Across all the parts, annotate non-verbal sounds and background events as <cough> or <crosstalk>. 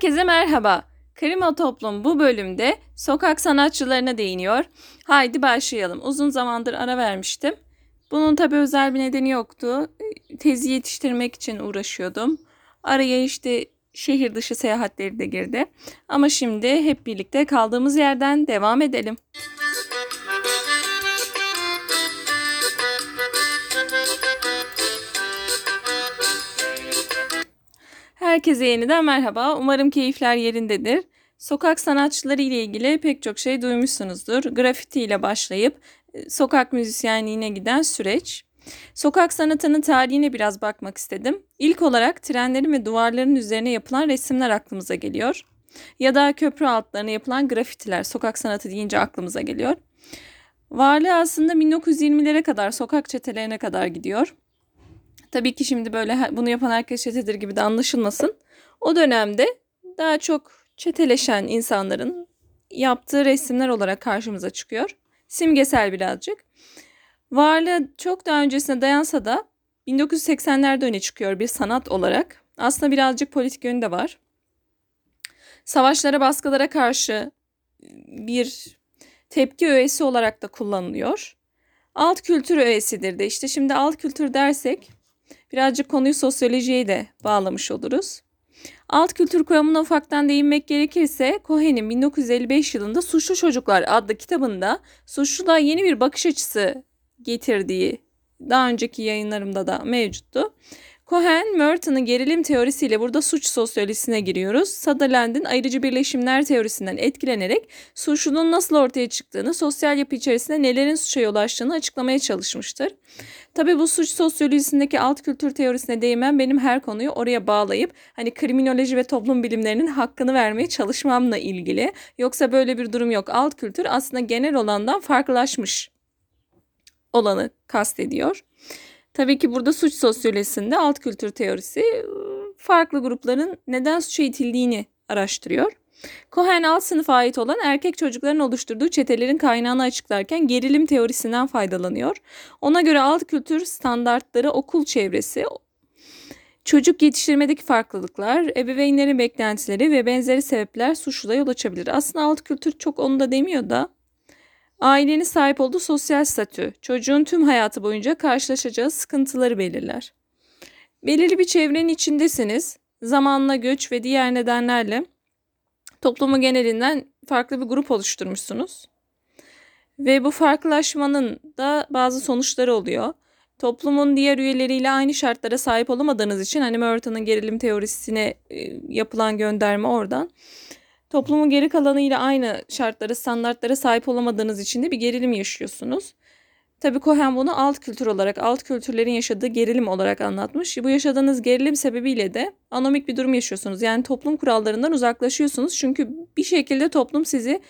Herkese merhaba. Krima Toplum bu bölümde sokak sanatçılarına değiniyor. Haydi başlayalım. Uzun zamandır ara vermiştim. Bunun tabi özel bir nedeni yoktu. Tezi yetiştirmek için uğraşıyordum. Araya işte şehir dışı seyahatleri de girdi. Ama şimdi hep birlikte kaldığımız yerden devam edelim. Herkese yeniden merhaba. Umarım keyifler yerindedir. Sokak sanatçıları ile ilgili pek çok şey duymuşsunuzdur. Grafiti ile başlayıp e, sokak müzisyenliğine giden süreç. Sokak sanatının tarihine biraz bakmak istedim. İlk olarak trenlerin ve duvarların üzerine yapılan resimler aklımıza geliyor. Ya da köprü altlarına yapılan grafitiler sokak sanatı deyince aklımıza geliyor. Varlığı aslında 1920'lere kadar sokak çetelerine kadar gidiyor. Tabii ki şimdi böyle bunu yapan herkes çetedir gibi de anlaşılmasın. O dönemde daha çok çeteleşen insanların yaptığı resimler olarak karşımıza çıkıyor. Simgesel birazcık. Varlığı çok daha öncesine dayansa da 1980'lerde öne çıkıyor bir sanat olarak. Aslında birazcık politik yönü de var. Savaşlara, baskılara karşı bir tepki öğesi olarak da kullanılıyor. Alt kültür öğesidir de işte şimdi alt kültür dersek Birazcık konuyu sosyolojiye de bağlamış oluruz. Alt kültür kuramına ufaktan değinmek gerekirse Cohen'in 1955 yılında Suçlu Çocuklar adlı kitabında suçluluğa yeni bir bakış açısı getirdiği daha önceki yayınlarımda da mevcuttu. Cohen, Merton'un gerilim teorisiyle burada suç sosyolojisine giriyoruz. Sutherland'in ayrıcı birleşimler teorisinden etkilenerek suçluluğun nasıl ortaya çıktığını, sosyal yapı içerisinde nelerin suça yol açtığını açıklamaya çalışmıştır. Tabii bu suç sosyolojisindeki alt kültür teorisine değinmem benim her konuyu oraya bağlayıp hani kriminoloji ve toplum bilimlerinin hakkını vermeye çalışmamla ilgili. Yoksa böyle bir durum yok. Alt kültür aslında genel olandan farklılaşmış olanı kastediyor. Tabii ki burada suç sosyolojisinde alt kültür teorisi farklı grupların neden suça itildiğini araştırıyor. Cohen alt sınıfa ait olan erkek çocukların oluşturduğu çetelerin kaynağını açıklarken gerilim teorisinden faydalanıyor. Ona göre alt kültür standartları okul çevresi, çocuk yetiştirmedeki farklılıklar, ebeveynlerin beklentileri ve benzeri sebepler suçla yol açabilir. Aslında alt kültür çok onu da demiyor da ailenin sahip olduğu sosyal statü, çocuğun tüm hayatı boyunca karşılaşacağı sıkıntıları belirler. Belirli bir çevrenin içindesiniz. Zamanla göç ve diğer nedenlerle toplumu genelinden farklı bir grup oluşturmuşsunuz. Ve bu farklılaşmanın da bazı sonuçları oluyor. Toplumun diğer üyeleriyle aynı şartlara sahip olamadığınız için hani Merton'un gerilim teorisine yapılan gönderme oradan. Toplumun geri kalanıyla aynı şartlara, standartlara sahip olamadığınız için de bir gerilim yaşıyorsunuz. Tabii Cohen bunu alt kültür olarak, alt kültürlerin yaşadığı gerilim olarak anlatmış. Bu yaşadığınız gerilim sebebiyle de anomik bir durum yaşıyorsunuz. Yani toplum kurallarından uzaklaşıyorsunuz. Çünkü bir şekilde toplum sizi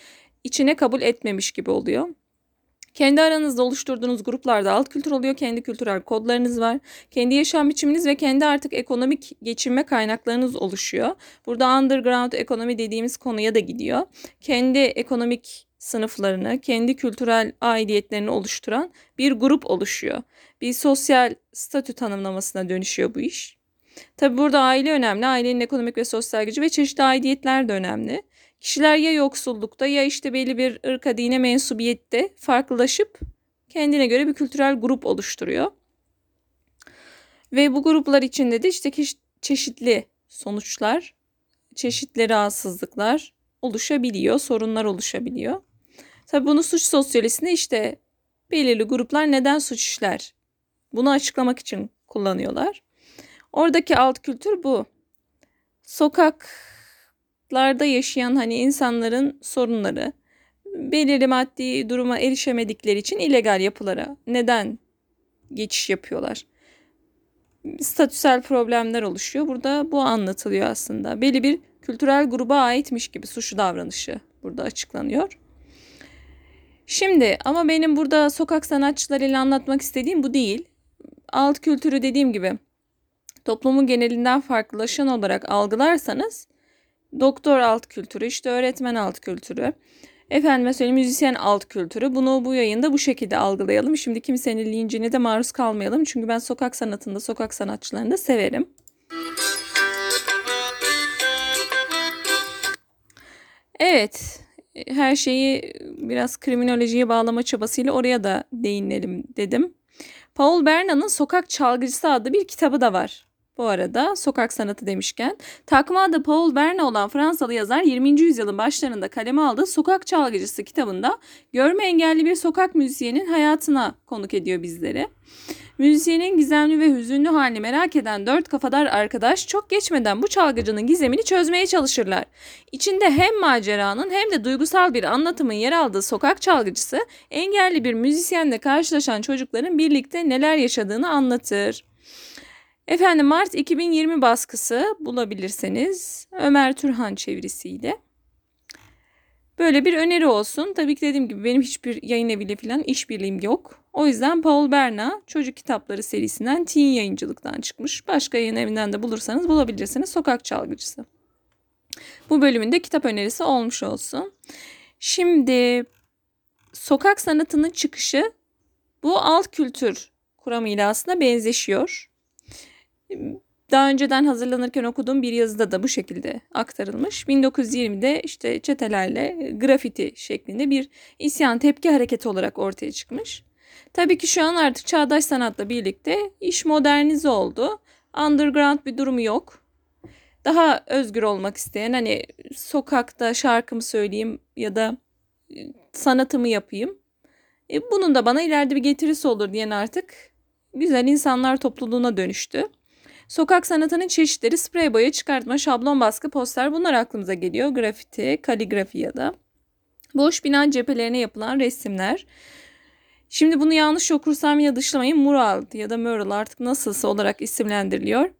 içine kabul etmemiş gibi oluyor. Kendi aranızda oluşturduğunuz gruplarda alt kültür oluyor. Kendi kültürel kodlarınız var. Kendi yaşam biçiminiz ve kendi artık ekonomik geçinme kaynaklarınız oluşuyor. Burada underground ekonomi dediğimiz konuya da gidiyor. Kendi ekonomik sınıflarını, kendi kültürel aidiyetlerini oluşturan bir grup oluşuyor. Bir sosyal statü tanımlamasına dönüşüyor bu iş. Tabi burada aile önemli. Ailenin ekonomik ve sosyal gücü ve çeşitli aidiyetler de önemli. Kişiler ya yoksullukta ya işte belli bir ırka dine mensubiyette farklılaşıp kendine göre bir kültürel grup oluşturuyor. Ve bu gruplar içinde de işte çeşitli sonuçlar, çeşitli rahatsızlıklar oluşabiliyor, sorunlar oluşabiliyor. Tabi bunu suç sosyolojisinde işte belirli gruplar neden suç işler? Bunu açıklamak için kullanıyorlar. Oradaki alt kültür bu. Sokaklarda yaşayan hani insanların sorunları, belirli maddi duruma erişemedikleri için illegal yapılara neden geçiş yapıyorlar? Statüsel problemler oluşuyor. Burada bu anlatılıyor aslında. Belli bir kültürel gruba aitmiş gibi suçlu davranışı burada açıklanıyor. Şimdi ama benim burada sokak sanatçılarıyla anlatmak istediğim bu değil. Alt kültürü dediğim gibi toplumun genelinden farklılaşan olarak algılarsanız doktor alt kültürü, işte öğretmen alt kültürü, efendime söyleyeyim müzisyen alt kültürü. Bunu bu yayında bu şekilde algılayalım. Şimdi kimsenin lincine de maruz kalmayalım. Çünkü ben sokak sanatında, sokak sanatçılarını da severim. Evet, her şeyi biraz kriminolojiye bağlama çabasıyla oraya da değinelim dedim. Paul Berna'nın Sokak Çalgıcısı adlı bir kitabı da var. Bu arada sokak sanatı demişken takma adı Paul Berna olan Fransalı yazar 20. yüzyılın başlarında kaleme aldığı Sokak Çalgıcısı kitabında görme engelli bir sokak müzisyenin hayatına konuk ediyor bizleri. Müzisyenin gizemli ve hüzünlü halini merak eden dört kafadar arkadaş çok geçmeden bu çalgıcının gizemini çözmeye çalışırlar. İçinde hem maceranın hem de duygusal bir anlatımın yer aldığı sokak çalgıcısı engelli bir müzisyenle karşılaşan çocukların birlikte neler yaşadığını anlatır. Efendim Mart 2020 baskısı bulabilirseniz Ömer Turhan çevirisiyle. Böyle bir öneri olsun. Tabii ki dediğim gibi benim hiçbir yayın eviyle falan işbirliğim yok. O yüzden Paul Berna çocuk kitapları serisinden Teen yayıncılıktan çıkmış. Başka yayın evinden de bulursanız bulabilirsiniz. Sokak Çalgıcısı. Bu bölümünde kitap önerisi olmuş olsun. Şimdi sokak sanatının çıkışı bu alt kültür kuramıyla aslında benzeşiyor. Daha önceden hazırlanırken okuduğum bir yazıda da bu şekilde aktarılmış. 1920'de işte çetelerle grafiti şeklinde bir isyan tepki hareketi olarak ortaya çıkmış. Tabii ki şu an artık çağdaş sanatla birlikte iş modernize oldu. Underground bir durumu yok. Daha özgür olmak isteyen hani sokakta şarkımı söyleyeyim ya da e, sanatımı yapayım. E, bunun da bana ileride bir getirisi olur diyen artık güzel insanlar topluluğuna dönüştü. Sokak sanatının çeşitleri sprey boya çıkartma, şablon baskı, poster bunlar aklımıza geliyor. Grafiti, kaligrafi ya da. Boş bina cephelerine yapılan resimler. Şimdi bunu yanlış okursam ya dışlamayın mural ya da mural artık nasılsa olarak isimlendiriliyor.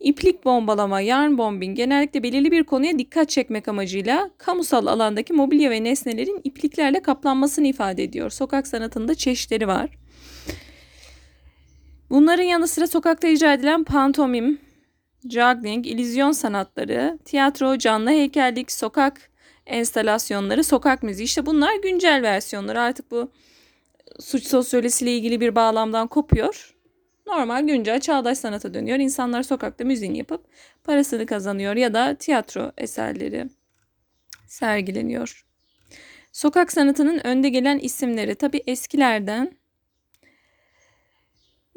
İplik bombalama, yarn bombing genellikle belirli bir konuya dikkat çekmek amacıyla kamusal alandaki mobilya ve nesnelerin ipliklerle kaplanmasını ifade ediyor. Sokak sanatında çeşitleri var. Bunların yanı sıra sokakta icra edilen pantomim, juggling, illüzyon sanatları, tiyatro, canlı heykellik, sokak enstalasyonları, sokak müziği işte bunlar güncel versiyonları. Artık bu suç sosyolojisiyle ilgili bir bağlamdan kopuyor. Normal güncel çağdaş sanata dönüyor. İnsanlar sokakta müziğini yapıp parasını kazanıyor ya da tiyatro eserleri sergileniyor. Sokak sanatının önde gelen isimleri tabi eskilerden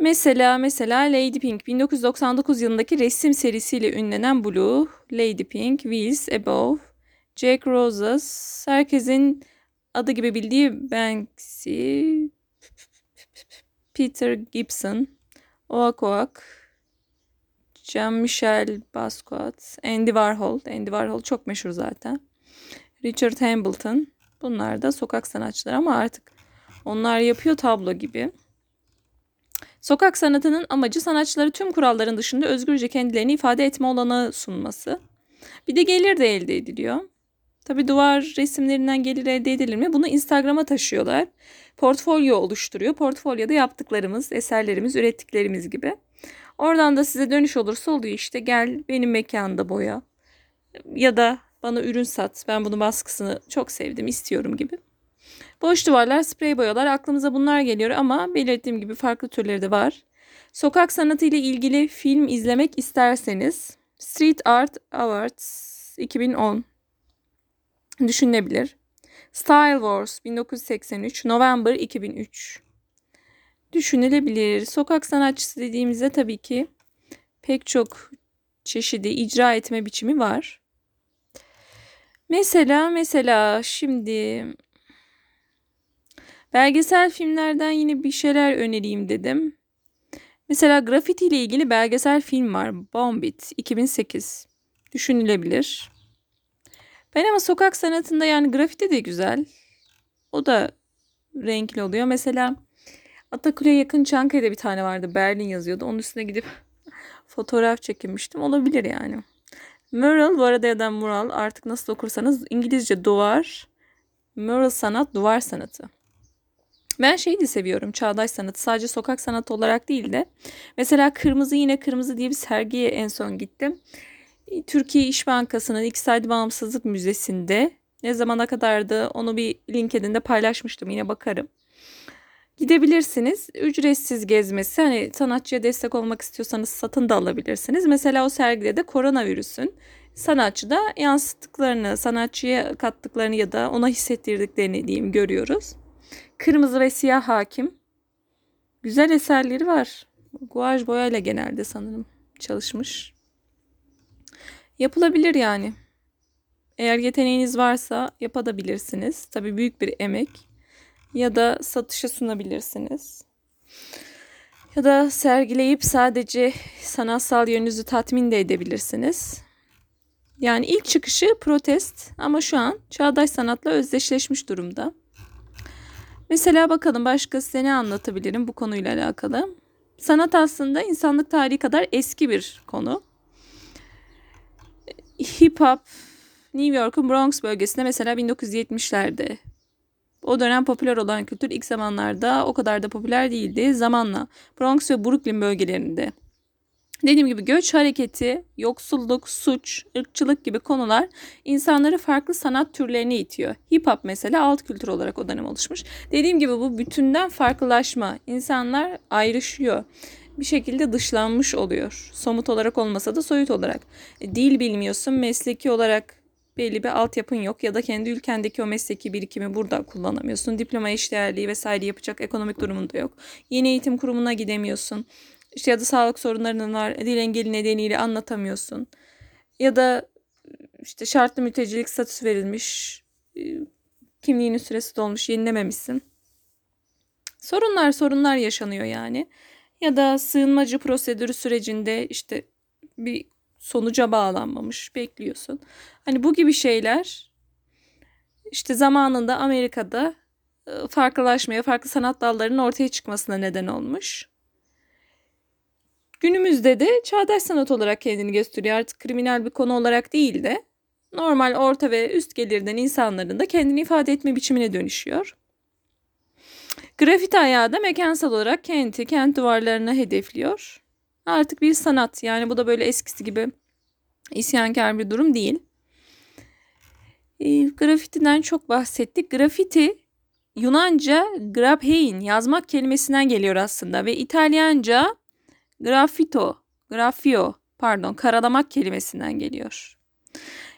Mesela mesela Lady Pink 1999 yılındaki resim serisiyle ünlenen Blue, Lady Pink, Wheels Above, Jack Roses, herkesin adı gibi bildiği Banksy, Peter Gibson, Oak Oak, Jean-Michel Basquiat, Andy Warhol. Andy Warhol çok meşhur zaten. Richard Hambleton. Bunlar da sokak sanatçıları ama artık onlar yapıyor tablo gibi. Sokak sanatının amacı sanatçıları tüm kuralların dışında özgürce kendilerini ifade etme olanağı sunması. Bir de gelir de elde ediliyor. Tabi duvar resimlerinden gelir elde edilir mi? Bunu Instagram'a taşıyorlar. Portfolyo oluşturuyor. Portfolyoda yaptıklarımız, eserlerimiz, ürettiklerimiz gibi. Oradan da size dönüş olursa oluyor işte gel benim mekanda boya. Ya da bana ürün sat. Ben bunu baskısını çok sevdim, istiyorum gibi. Boş duvarlar, sprey boyalar aklımıza bunlar geliyor ama belirttiğim gibi farklı türleri de var. Sokak sanatı ile ilgili film izlemek isterseniz Street Art Awards 2010 düşünülebilir. Style Wars 1983, November 2003 düşünülebilir. Sokak sanatçısı dediğimizde tabii ki pek çok çeşidi icra etme biçimi var. Mesela mesela şimdi Belgesel filmlerden yine bir şeyler önereyim dedim. Mesela grafiti ile ilgili belgesel film var. Bombit 2008. Düşünülebilir. Ben ama sokak sanatında yani grafiti de güzel. O da renkli oluyor. Mesela Atakül'e yakın Çankaya'da bir tane vardı. Berlin yazıyordu. Onun üstüne gidip <laughs> fotoğraf çekinmiştim. Olabilir yani. Mural bu arada ya da mural artık nasıl okursanız İngilizce duvar. Mural sanat duvar sanatı. Ben şeyi de seviyorum çağdaş sanatı sadece sokak sanatı olarak değil de mesela Kırmızı Yine Kırmızı diye bir sergiye en son gittim. Türkiye İş Bankası'nın İktisadi Bağımsızlık Müzesi'nde ne zamana kadardı onu bir LinkedIn'de paylaşmıştım yine bakarım. Gidebilirsiniz. Ücretsiz gezmesi. Hani sanatçıya destek olmak istiyorsanız satın da alabilirsiniz. Mesela o sergide de koronavirüsün sanatçı da yansıttıklarını, sanatçıya kattıklarını ya da ona hissettirdiklerini diyeyim görüyoruz. Kırmızı ve siyah hakim. Güzel eserleri var. Guaj boyayla genelde sanırım çalışmış. Yapılabilir yani. Eğer yeteneğiniz varsa yapabilirsiniz. Tabii büyük bir emek. Ya da satışa sunabilirsiniz. Ya da sergileyip sadece sanatsal yönünüzü tatmin de edebilirsiniz. Yani ilk çıkışı protest ama şu an çağdaş sanatla özdeşleşmiş durumda. Mesela bakalım başka size ne anlatabilirim bu konuyla alakalı. Sanat aslında insanlık tarihi kadar eski bir konu. Hip hop New York'un Bronx bölgesinde mesela 1970'lerde o dönem popüler olan kültür ilk zamanlarda o kadar da popüler değildi. Zamanla Bronx ve Brooklyn bölgelerinde Dediğim gibi göç hareketi, yoksulluk, suç, ırkçılık gibi konular insanları farklı sanat türlerine itiyor. Hip hop mesela alt kültür olarak o dönem oluşmuş. Dediğim gibi bu bütünden farklılaşma. İnsanlar ayrışıyor. Bir şekilde dışlanmış oluyor. Somut olarak olmasa da soyut olarak. E, dil bilmiyorsun, mesleki olarak belli bir altyapın yok ya da kendi ülkendeki o mesleki birikimi burada kullanamıyorsun. Diploma eşdeğerliği vesaire yapacak ekonomik durumunda yok. Yeni eğitim kurumuna gidemiyorsun. İşte ya da sağlık sorunlarının var. Dil engeli nedeniyle anlatamıyorsun. Ya da işte şartlı mültecilik statüsü verilmiş. E, kimliğinin süresi dolmuş, yenilememişsin. Sorunlar sorunlar yaşanıyor yani. Ya da sığınmacı prosedürü sürecinde işte bir sonuca bağlanmamış bekliyorsun. Hani bu gibi şeyler işte zamanında Amerika'da e, farklılaşmaya, farklı sanat dallarının ortaya çıkmasına neden olmuş. Günümüzde de çağdaş sanat olarak kendini gösteriyor. Artık kriminal bir konu olarak değil de normal orta ve üst gelirden insanların da kendini ifade etme biçimine dönüşüyor. Grafiti ayağı da mekansal olarak kenti, kent duvarlarına hedefliyor. Artık bir sanat yani bu da böyle eskisi gibi isyankar bir durum değil. E, grafitiden çok bahsettik. Grafiti Yunanca graphein yazmak kelimesinden geliyor aslında ve İtalyanca Grafito, grafio, pardon, karalamak kelimesinden geliyor.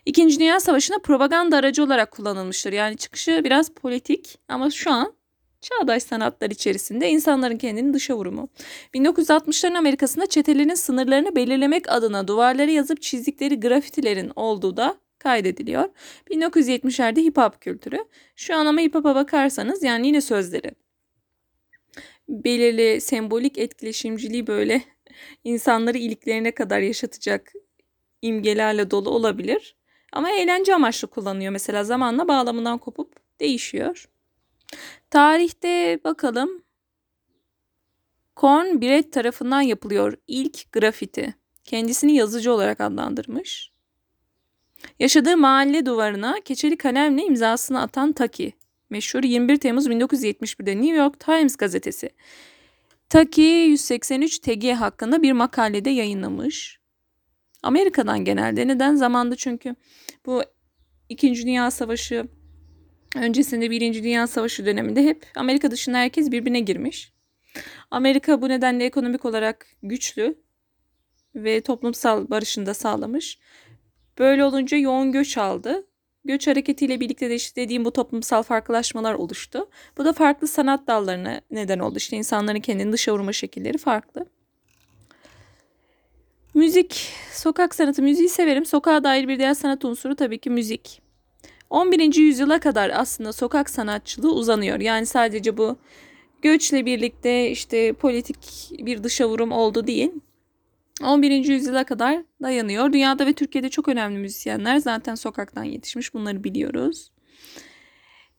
İkinci Dünya Savaşı'nda propaganda aracı olarak kullanılmıştır. Yani çıkışı biraz politik ama şu an çağdaş sanatlar içerisinde insanların kendini dışa vurumu. 1960'ların Amerika'sında çetelerin sınırlarını belirlemek adına duvarlara yazıp çizdikleri grafitilerin olduğu da kaydediliyor. 1970'lerde hip hop kültürü. Şu an ama hip hop'a bakarsanız yani yine sözleri belirli sembolik etkileşimciliği böyle insanları iliklerine kadar yaşatacak imgelerle dolu olabilir. Ama eğlence amaçlı kullanıyor mesela zamanla bağlamından kopup değişiyor. Tarihte bakalım Korn Biret tarafından yapılıyor ilk grafiti. Kendisini yazıcı olarak adlandırmış. Yaşadığı mahalle duvarına keçeli kalemle imzasını atan Taki. Meşhur 21 Temmuz 1971'de New York Times gazetesi. Taki 183 TG hakkında bir makalede yayınlamış. Amerika'dan genelde. Neden? Zamandı çünkü bu İkinci Dünya Savaşı öncesinde Birinci Dünya Savaşı döneminde hep Amerika dışında herkes birbirine girmiş. Amerika bu nedenle ekonomik olarak güçlü ve toplumsal barışını da sağlamış. Böyle olunca yoğun göç aldı Göç hareketiyle birlikte de işte dediğim bu toplumsal farklılaşmalar oluştu. Bu da farklı sanat dallarına neden oldu. İşte insanların kendini dışa vurma şekilleri farklı. Müzik, sokak sanatı, müziği severim. Sokağa dair bir diğer sanat unsuru tabii ki müzik. 11. yüzyıla kadar aslında sokak sanatçılığı uzanıyor. Yani sadece bu göçle birlikte işte politik bir dışa vurum oldu değil. 11. yüzyıla kadar dayanıyor. Dünyada ve Türkiye'de çok önemli müzisyenler zaten sokaktan yetişmiş bunları biliyoruz.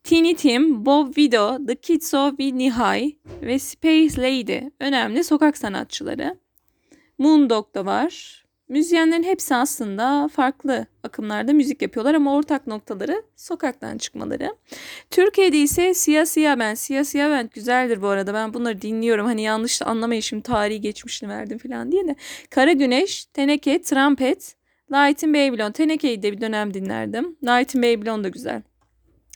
Tiny Tim, Bob Vido, The Kids of Nihai ve Space Lady önemli sokak sanatçıları. Moondog da var. Müzisyenlerin hepsi aslında farklı akımlarda müzik yapıyorlar ama ortak noktaları sokaktan çıkmaları. Türkiye'de ise Siyah Siyah Ben. Siyah Siyah Ben güzeldir bu arada. Ben bunları dinliyorum. Hani yanlış anlamayın şimdi tarihi geçmişini verdim falan diye de. Kara Güneş, Teneke, Trumpet, Light in Babylon. Teneke'yi de bir dönem dinlerdim. Light in Babylon da güzel.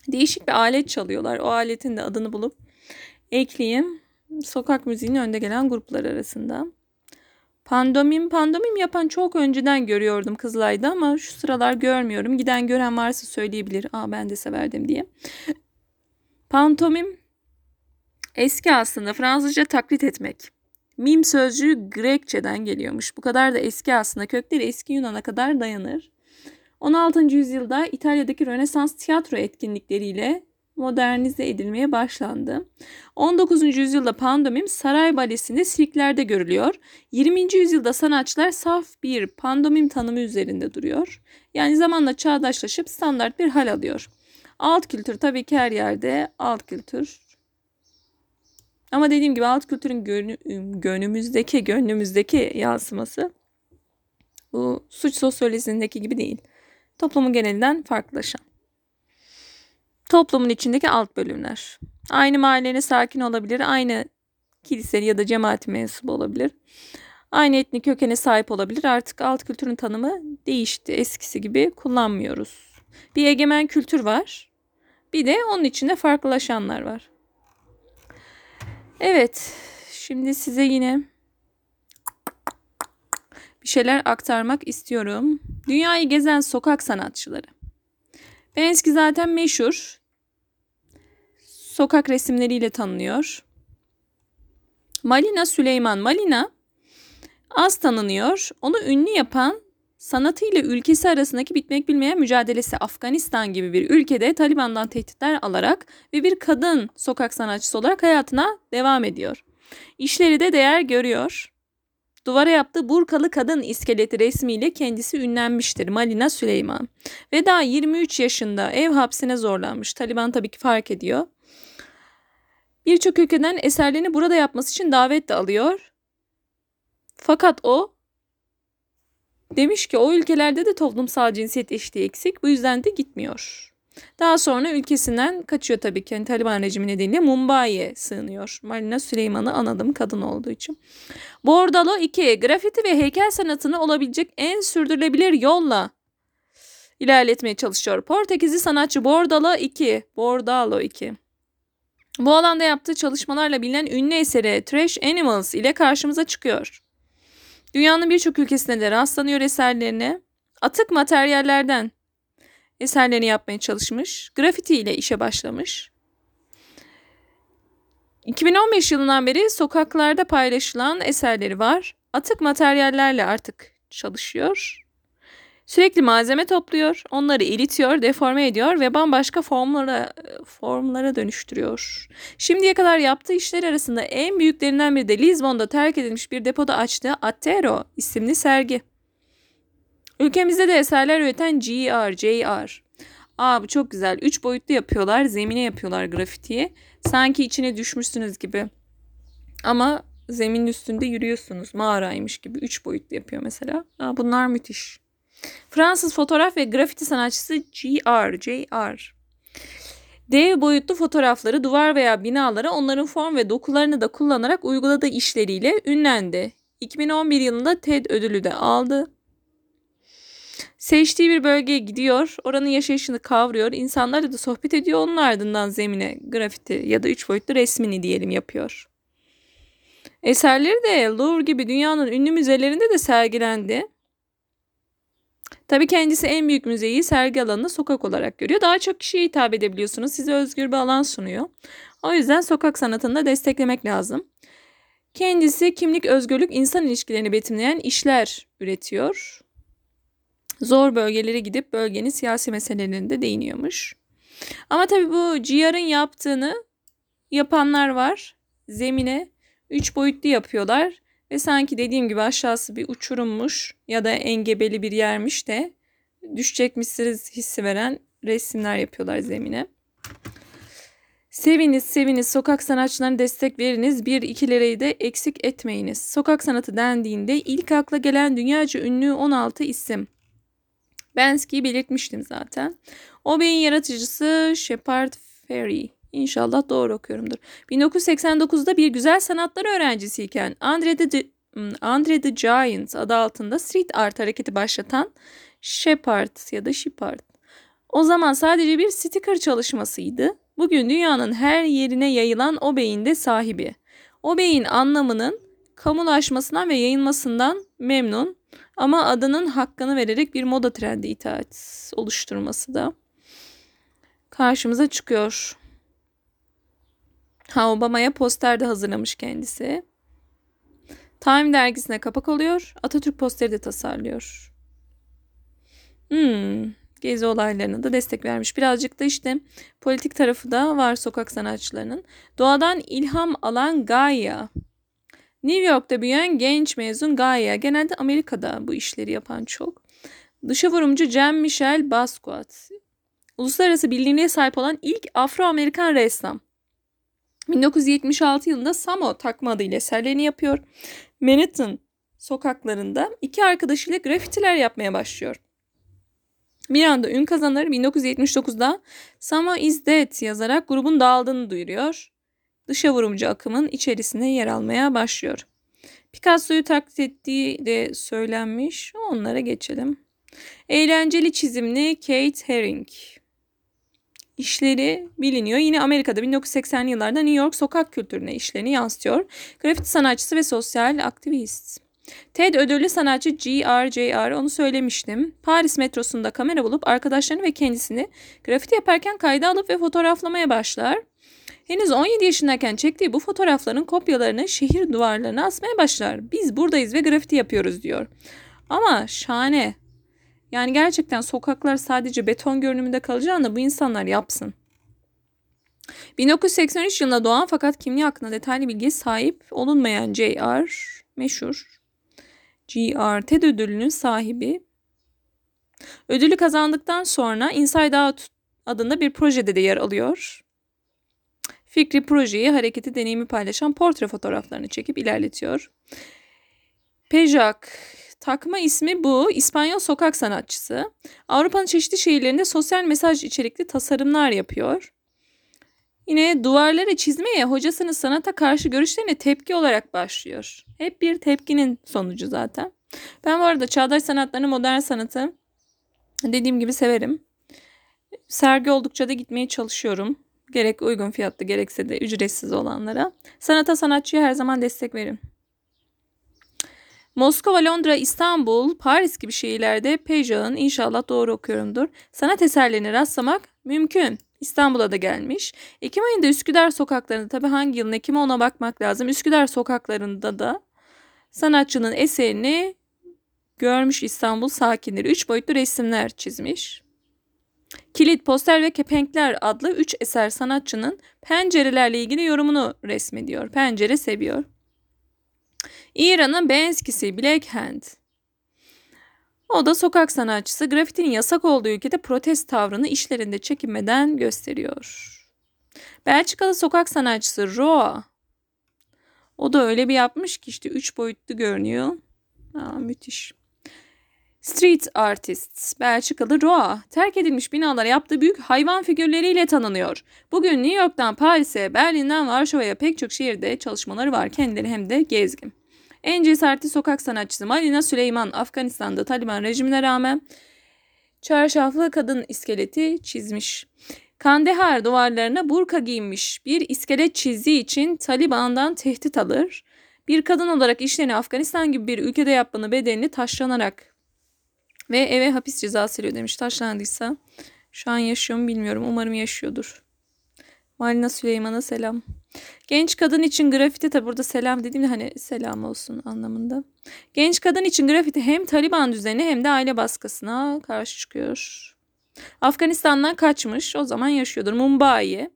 Değişik bir alet çalıyorlar. O aletin de adını bulup ekleyeyim. Sokak müziğinin önde gelen gruplar arasında. Pandomim, pandomim yapan çok önceden görüyordum Kızılay'da ama şu sıralar görmüyorum. Giden gören varsa söyleyebilir. Aa ben de severdim diye. Pantomim eski aslında Fransızca taklit etmek. Mim sözcüğü Grekçeden geliyormuş. Bu kadar da eski aslında. Kökleri eski Yunan'a kadar dayanır. 16. yüzyılda İtalya'daki Rönesans tiyatro etkinlikleriyle modernize edilmeye başlandı. 19. yüzyılda pandomim saray balesinde sirklerde görülüyor. 20. yüzyılda sanatçılar saf bir pandomim tanımı üzerinde duruyor. Yani zamanla çağdaşlaşıp standart bir hal alıyor. Alt kültür tabii ki her yerde alt kültür. Ama dediğim gibi alt kültürün gönlü, gönlümüzdeki, gönlümüzdeki yansıması bu suç sosyolojisindeki gibi değil. Toplumun genelinden farklılaşan. Toplumun içindeki alt bölümler. Aynı mahallenin sakin olabilir, aynı kiliseli ya da cemaati mensubu olabilir. Aynı etnik kökene sahip olabilir. Artık alt kültürün tanımı değişti. Eskisi gibi kullanmıyoruz. Bir egemen kültür var. Bir de onun içinde farklılaşanlar var. Evet, şimdi size yine bir şeyler aktarmak istiyorum. Dünyayı gezen sokak sanatçıları. Benski zaten meşhur. Sokak resimleriyle tanınıyor. Malina Süleyman Malina az tanınıyor. Onu ünlü yapan sanatıyla ülkesi arasındaki bitmek bilmeyen mücadelesi Afganistan gibi bir ülkede Taliban'dan tehditler alarak ve bir kadın sokak sanatçısı olarak hayatına devam ediyor. İşleri de değer görüyor. Duvara yaptığı burkalı kadın iskeleti resmiyle kendisi ünlenmiştir Malina Süleyman. Ve daha 23 yaşında ev hapsine zorlanmış. Taliban tabii ki fark ediyor. Birçok ülkeden eserlerini burada yapması için davet de alıyor. Fakat o demiş ki o ülkelerde de toplumsal cinsiyet eşitliği eksik. Bu yüzden de gitmiyor. Daha sonra ülkesinden kaçıyor tabii ki. Yani Taliban rejimi nedeniyle Mumbai'ye sığınıyor. Malina Süleyman'ı anadım kadın olduğu için. Bordalo 2. Grafiti ve heykel sanatını olabilecek en sürdürülebilir yolla ilerletmeye çalışıyor. Portekizli sanatçı Bordalo 2. Bordalo 2. Bu alanda yaptığı çalışmalarla bilinen ünlü eseri Trash Animals ile karşımıza çıkıyor. Dünyanın birçok ülkesinde de rastlanıyor eserlerine. Atık materyallerden eserlerini yapmaya çalışmış. Grafiti ile işe başlamış. 2015 yılından beri sokaklarda paylaşılan eserleri var. Atık materyallerle artık çalışıyor. Sürekli malzeme topluyor, onları eritiyor, deforme ediyor ve bambaşka formlara formlara dönüştürüyor. Şimdiye kadar yaptığı işler arasında en büyüklerinden biri de Lizbon'da terk edilmiş bir depoda açtığı Atero isimli sergi. Ülkemizde de eserler üreten GR, JR. Aa bu çok güzel. Üç boyutlu yapıyorlar. Zemine yapıyorlar grafitiyi. Sanki içine düşmüşsünüz gibi. Ama zeminin üstünde yürüyorsunuz. Mağaraymış gibi. Üç boyutlu yapıyor mesela. Aa, bunlar müthiş. Fransız fotoğraf ve grafiti sanatçısı GR, JR. Dev boyutlu fotoğrafları duvar veya binalara onların form ve dokularını da kullanarak uyguladığı işleriyle ünlendi. 2011 yılında TED ödülü de aldı. Seçtiği bir bölgeye gidiyor, oranın yaşayışını kavruyor, insanlarla da sohbet ediyor, onun ardından zemine grafiti ya da üç boyutlu resmini diyelim yapıyor. Eserleri de Louvre gibi dünyanın ünlü müzelerinde de sergilendi. Tabii kendisi en büyük müzeyi sergi alanını sokak olarak görüyor. Daha çok kişiye hitap edebiliyorsunuz. Size özgür bir alan sunuyor. O yüzden sokak sanatını da desteklemek lazım. Kendisi kimlik, özgürlük, insan ilişkilerini betimleyen işler üretiyor. Zor bölgelere gidip bölgenin siyasi meselelerinde değiniyormuş. Ama tabii bu GR'ın yaptığını yapanlar var. Zemine üç boyutlu yapıyorlar. Ve sanki dediğim gibi aşağısı bir uçurummuş ya da engebeli bir yermiş de düşecekmişsiniz hissi veren resimler yapıyorlar zemine. Seviniz seviniz sokak sanatçılarına destek veriniz bir iki lirayı da eksik etmeyiniz. Sokak sanatı dendiğinde ilk akla gelen dünyaca ünlü 16 isim. Bensky'yi belirtmiştim zaten. O beyin yaratıcısı Shepard Fairey. İnşallah doğru okuyorumdur. 1989'da bir güzel sanatlar öğrencisiyken Andre the, hmm, Andre the Giant adı altında street art hareketi başlatan Shepard ya da Shepard. O zaman sadece bir sticker çalışmasıydı. Bugün dünyanın her yerine yayılan o beyin de sahibi. O beyin anlamının kamulaşmasından ve yayılmasından memnun ama adının hakkını vererek bir moda trendi itaat oluşturması da karşımıza çıkıyor. Ha Obama'ya poster de hazırlamış kendisi. Time dergisine kapak oluyor. Atatürk posteri de tasarlıyor. Hmm, gezi olaylarına da destek vermiş. Birazcık da işte politik tarafı da var sokak sanatçılarının. Doğadan ilham alan Gaia. New York'ta büyüyen genç mezun Gaia. Genelde Amerika'da bu işleri yapan çok. Dışa vurumcu Jean-Michel Basquiat. Uluslararası bilinirliğe sahip olan ilk Afro-Amerikan ressam. 1976 yılında Samo takma adıyla eserlerini yapıyor. Manhattan sokaklarında iki arkadaşıyla grafitiler yapmaya başlıyor. Bir anda ün kazanır 1979'da Samo is Dead yazarak grubun dağıldığını duyuruyor. Dışa vurumcu akımın içerisine yer almaya başlıyor. Picasso'yu taklit ettiği de söylenmiş. Onlara geçelim. Eğlenceli çizimli Kate Herring işleri biliniyor. Yine Amerika'da 1980'li yıllarda New York sokak kültürüne işlerini yansıtıyor. Grafiti sanatçısı ve sosyal aktivist. TED ödüllü sanatçı G.R.J.R. onu söylemiştim. Paris metrosunda kamera bulup arkadaşlarını ve kendisini grafiti yaparken kayda alıp ve fotoğraflamaya başlar. Henüz 17 yaşındayken çektiği bu fotoğrafların kopyalarını şehir duvarlarına asmaya başlar. Biz buradayız ve grafiti yapıyoruz diyor. Ama şahane. Yani gerçekten sokaklar sadece beton görünümünde kalacağına bu insanlar yapsın. 1983 yılında doğan fakat kimliği hakkında detaylı bilgi sahip olunmayan J.R. meşhur. G.R. TED ödülünün sahibi. Ödülü kazandıktan sonra Inside Out adında bir projede de yer alıyor. Fikri projeyi, hareketi, deneyimi paylaşan portre fotoğraflarını çekip ilerletiyor. Pejak Takma ismi bu. İspanyol sokak sanatçısı. Avrupa'nın çeşitli şehirlerinde sosyal mesaj içerikli tasarımlar yapıyor. Yine duvarları çizmeye hocasının sanata karşı görüşlerine tepki olarak başlıyor. Hep bir tepkinin sonucu zaten. Ben bu arada çağdaş sanatlarını, modern sanatı dediğim gibi severim. Sergi oldukça da gitmeye çalışıyorum. Gerek uygun fiyatlı gerekse de ücretsiz olanlara. Sanata sanatçıya her zaman destek verin. Moskova, Londra, İstanbul, Paris gibi şehirlerde Peugeot'un inşallah doğru okuyorumdur. Sanat eserlerini rastlamak mümkün. İstanbul'a da gelmiş. Ekim ayında Üsküdar sokaklarında tabi hangi yılın Ekim'i ona bakmak lazım. Üsküdar sokaklarında da sanatçının eserini görmüş İstanbul sakinleri. Üç boyutlu resimler çizmiş. Kilit, Poster ve Kepenkler adlı üç eser sanatçının pencerelerle ilgili yorumunu resmediyor. Pencere seviyor. İran'ın Benskisi Black Hand. O da sokak sanatçısı grafitinin yasak olduğu ülkede protest tavrını işlerinde çekinmeden gösteriyor. Belçikalı sokak sanatçısı Roa. O da öyle bir yapmış ki işte üç boyutlu görünüyor. Aa, müthiş. Street Artists, Belçikalı Roa, terk edilmiş binalara yaptığı büyük hayvan figürleriyle tanınıyor. Bugün New York'tan Paris'e, Berlin'den Varşova'ya pek çok şehirde çalışmaları var. Kendileri hem de gezgin. En cesaretli sokak sanatçısı Malina Süleyman Afganistan'da Taliban rejimine rağmen çarşaflı kadın iskeleti çizmiş. Kandehar duvarlarına burka giymiş bir iskelet çizdiği için Taliban'dan tehdit alır. Bir kadın olarak işlerini Afganistan gibi bir ülkede yapmanın bedelini taşlanarak ve eve hapis cezası veriyor demiş. Taşlandıysa şu an yaşıyor mu bilmiyorum. Umarım yaşıyordur. Malina Süleyman'a selam. Genç kadın için grafiti tabi burada selam dediğimde hani selam olsun anlamında. Genç kadın için grafiti hem Taliban düzeni hem de aile baskısına karşı çıkıyor. Afganistan'dan kaçmış o zaman yaşıyordur Mumbai'ye.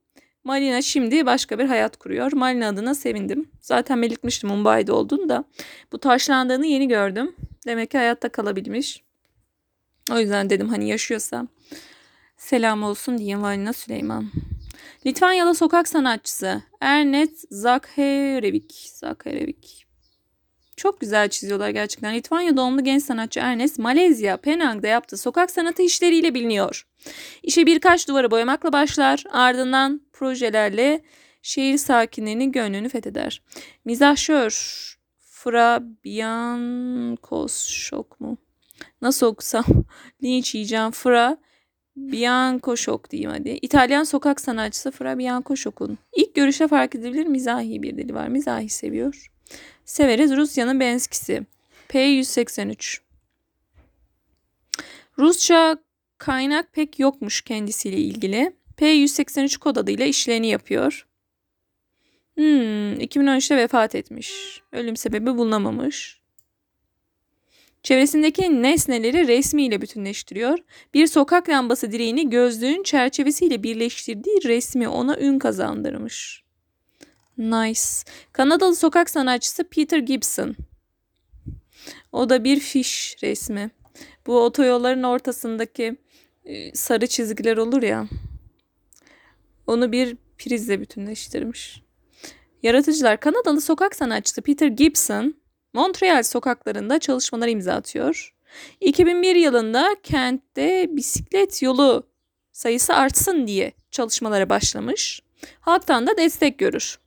Malina şimdi başka bir hayat kuruyor. Malina adına sevindim. Zaten belirtmiştim Mumbai'de olduğunu da. Bu taşlandığını yeni gördüm. Demek ki hayatta kalabilmiş. O yüzden dedim hani yaşıyorsa selam olsun diyeyim Malina Süleyman. Litvanyalı sokak sanatçısı Ernest Zakharevik. Zakharevik. Çok güzel çiziyorlar gerçekten. Litvanya doğumlu genç sanatçı Ernest Malezya, Penang'da yaptığı sokak sanatı işleriyle biliniyor. İşe birkaç duvara boyamakla başlar, ardından projelerle şehir sakinlerinin gönlünü fetheder. Mizahşör Fra şok mu? Nasıl okusam? <laughs> Linç yiyeceğim. Fra Bianco Şok diyeyim hadi. İtalyan sokak sanatçısı Fra Bianco Şok'un ilk görüşte fark edilebilir mizahi bir dili var. Mizahi seviyor. Severiz Rusya'nın Benskisi. P183. Rusça kaynak pek yokmuş kendisiyle ilgili. P183 kod adıyla işlerini yapıyor. Hmm, 2013'te vefat etmiş. Ölüm sebebi bulunamamış. Çevresindeki nesneleri resmiyle bütünleştiriyor. Bir sokak lambası direğini gözlüğün çerçevesiyle birleştirdiği resmi ona ün kazandırmış. Nice. Kanadalı sokak sanatçısı Peter Gibson. O da bir fiş resmi. Bu otoyolların ortasındaki e, sarı çizgiler olur ya. Onu bir prizle bütünleştirmiş. Yaratıcılar Kanadalı sokak sanatçısı Peter Gibson Montreal sokaklarında çalışmalar imza atıyor. 2001 yılında kentte bisiklet yolu sayısı artsın diye çalışmalara başlamış. Halktan da destek görür.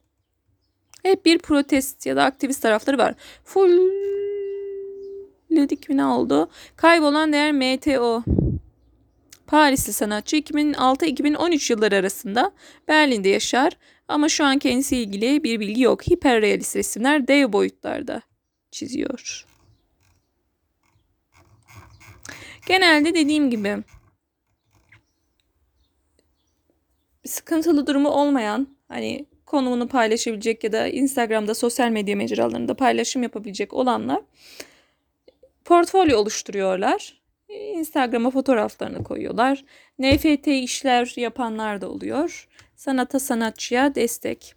Hep bir protest ya da aktivist tarafları var. Full dedik mi ne oldu? Kaybolan değer MTO. Parisli sanatçı 2006-2013 yılları arasında Berlin'de yaşar ama şu an kendisiyle ilgili bir bilgi yok. Hiperrealist resimler dev boyutlarda çiziyor. Genelde dediğim gibi sıkıntılı durumu olmayan hani konumunu paylaşabilecek ya da Instagram'da sosyal medya mecralarında paylaşım yapabilecek olanlar portfolyo oluşturuyorlar. Instagram'a fotoğraflarını koyuyorlar. NFT işler yapanlar da oluyor. Sanata sanatçıya destek.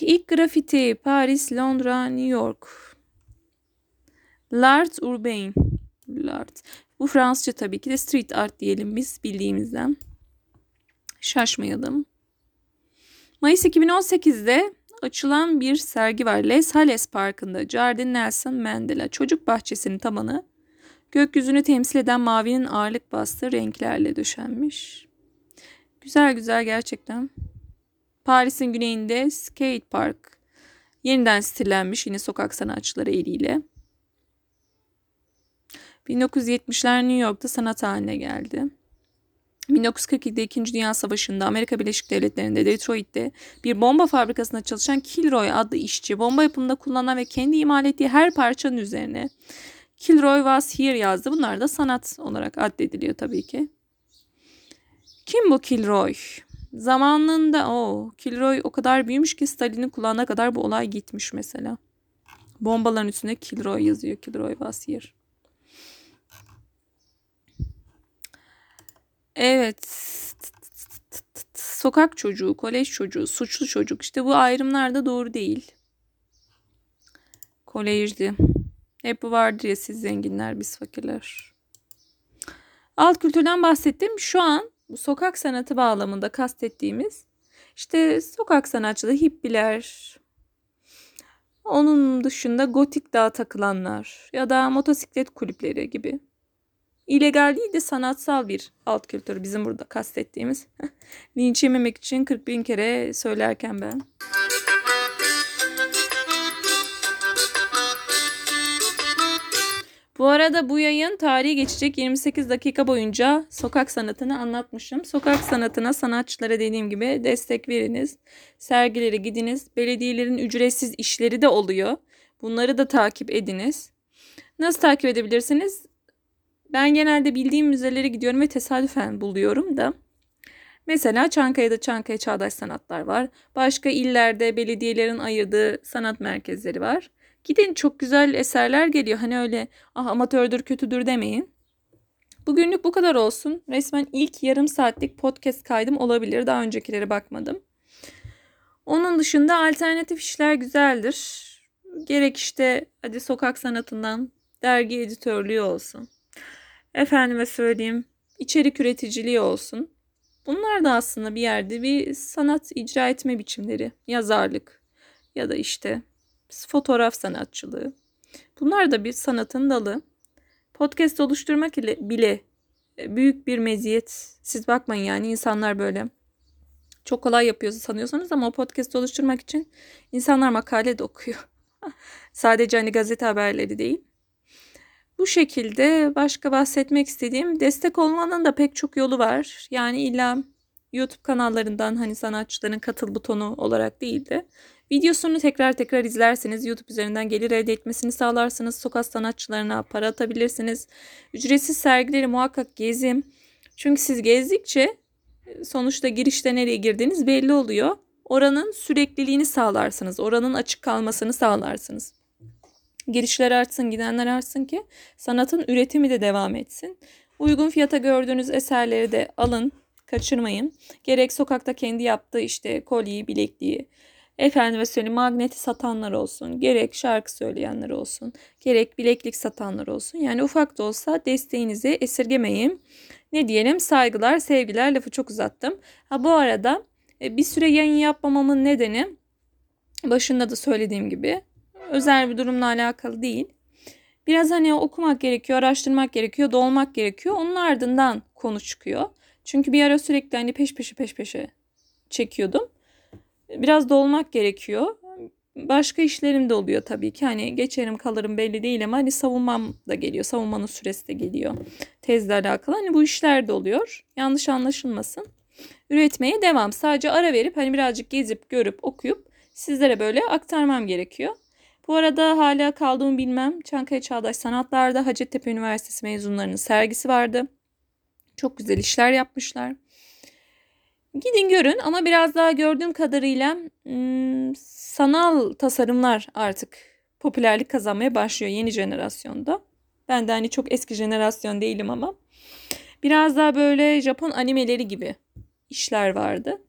İlk grafiti Paris, Londra, New York. L'Art Urbain. L'Art. Bu Fransızca tabii ki de street art diyelim biz bildiğimizden. Şaşmayalım. Mayıs 2018'de açılan bir sergi var. Les Halles Parkı'nda Jardin Nelson Mandela çocuk bahçesinin tabanı gökyüzünü temsil eden mavinin ağırlık bastığı renklerle döşenmiş. Güzel güzel gerçekten. Paris'in güneyinde Skate Park yeniden stillenmiş yine sokak sanatçıları eliyle. 1970'ler New York'ta sanat haline geldi. 1942'de 2. Dünya Savaşı'nda Amerika Birleşik Devletleri'nde Detroit'te bir bomba fabrikasında çalışan Kilroy adlı işçi bomba yapımında kullanılan ve kendi imal ettiği her parçanın üzerine Kilroy was here yazdı. Bunlar da sanat olarak addediliyor tabii ki. Kim bu Kilroy? Zamanında o Kilroy o kadar büyümüş ki Stalin'in kulağına kadar bu olay gitmiş mesela. Bombaların üstünde Kilroy yazıyor. Kilroy was here. Evet. Sokak çocuğu, kolej çocuğu, suçlu çocuk. İşte bu ayrımlar da doğru değil. Kolejdi. Hep bu vardır ya siz zenginler biz fakirler. Alt kültürden bahsettim. Şu an bu sokak sanatı bağlamında kastettiğimiz işte sokak sanatçıları, hippiler, onun dışında gotik dağa takılanlar ya da motosiklet kulüpleri gibi. İlegal değil de sanatsal bir alt kültür bizim burada kastettiğimiz. <laughs> Linç yememek için 40 bin kere söylerken ben. Bu arada bu yayın tarihi geçecek 28 dakika boyunca sokak sanatını anlatmışım. Sokak sanatına sanatçılara dediğim gibi destek veriniz. Sergilere gidiniz. Belediyelerin ücretsiz işleri de oluyor. Bunları da takip ediniz. Nasıl takip edebilirsiniz? Ben genelde bildiğim müzelere gidiyorum ve tesadüfen buluyorum da. Mesela Çankaya'da Çankaya Çağdaş Sanatlar var. Başka illerde belediyelerin ayırdığı sanat merkezleri var. Gidin çok güzel eserler geliyor. Hani öyle ah amatördür kötüdür demeyin. Bugünlük bu kadar olsun. Resmen ilk yarım saatlik podcast kaydım olabilir. Daha öncekilere bakmadım. Onun dışında alternatif işler güzeldir. Gerek işte hadi sokak sanatından dergi editörlüğü olsun. Efendime söyleyeyim içerik üreticiliği olsun. Bunlar da aslında bir yerde bir sanat icra etme biçimleri. Yazarlık ya da işte fotoğraf sanatçılığı. Bunlar da bir sanatın dalı. Podcast oluşturmak ile bile e, büyük bir meziyet. Siz bakmayın yani insanlar böyle çok kolay yapıyorsa sanıyorsanız ama o podcast oluşturmak için insanlar makale de okuyor. <laughs> Sadece hani gazete haberleri değil. Bu şekilde başka bahsetmek istediğim destek olmanın da pek çok yolu var. Yani illa YouTube kanallarından hani sanatçıların katıl butonu olarak değil de videosunu tekrar tekrar izlerseniz YouTube üzerinden gelir elde etmesini sağlarsınız. Sokak sanatçılarına para atabilirsiniz. Ücretsiz sergileri muhakkak gezin. Çünkü siz gezdikçe sonuçta girişte nereye girdiğiniz belli oluyor. Oranın sürekliliğini sağlarsınız. Oranın açık kalmasını sağlarsınız. Girişler artsın, gidenler artsın ki sanatın üretimi de devam etsin. Uygun fiyata gördüğünüz eserleri de alın, kaçırmayın. Gerek sokakta kendi yaptığı işte kolyeyi, bilekliği, efendime söyleyeyim magneti satanlar olsun, gerek şarkı söyleyenler olsun, gerek bileklik satanlar olsun. Yani ufak da olsa desteğinizi esirgemeyin. Ne diyelim saygılar, sevgiler lafı çok uzattım. Ha bu arada e, bir süre yayın yapmamamın nedeni başında da söylediğim gibi özel bir durumla alakalı değil. Biraz hani okumak gerekiyor, araştırmak gerekiyor, dolmak gerekiyor. Onun ardından konu çıkıyor. Çünkü bir ara sürekli hani peş peşe peş peşe çekiyordum. Biraz dolmak gerekiyor. Başka işlerim de oluyor tabii ki. Hani geçerim kalırım belli değil ama hani savunmam da geliyor. Savunmanın süresi de geliyor. Tezle alakalı. Hani bu işler de oluyor. Yanlış anlaşılmasın. Üretmeye devam. Sadece ara verip hani birazcık gezip görüp okuyup sizlere böyle aktarmam gerekiyor. Bu arada hala kaldığımı bilmem. Çankaya Çağdaş Sanatlar'da Hacettepe Üniversitesi mezunlarının sergisi vardı. Çok güzel işler yapmışlar. Gidin görün ama biraz daha gördüğüm kadarıyla hmm, sanal tasarımlar artık popülerlik kazanmaya başlıyor yeni jenerasyonda. Ben de hani çok eski jenerasyon değilim ama biraz daha böyle Japon animeleri gibi işler vardı.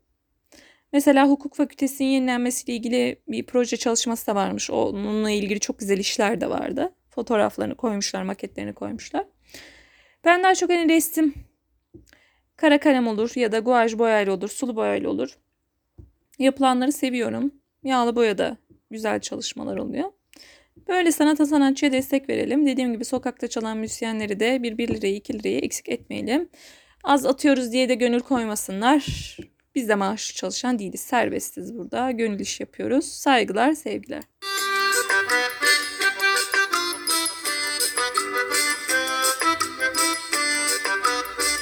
Mesela hukuk fakültesinin yenilenmesiyle ilgili bir proje çalışması da varmış. Onunla ilgili çok güzel işler de vardı. Fotoğraflarını koymuşlar, maketlerini koymuşlar. Ben daha çok hani resim, kara kalem olur ya da guaj boyayla olur, sulu boyayla olur. Yapılanları seviyorum. Yağlı boya da güzel çalışmalar oluyor. Böyle sanata sanatçıya destek verelim. Dediğim gibi sokakta çalan müzisyenleri de bir 1 lirayı 2 lirayı eksik etmeyelim. Az atıyoruz diye de gönül koymasınlar. Biz de maaşlı çalışan değiliz. Serbestiz burada. Gönül iş yapıyoruz. Saygılar, sevgiler.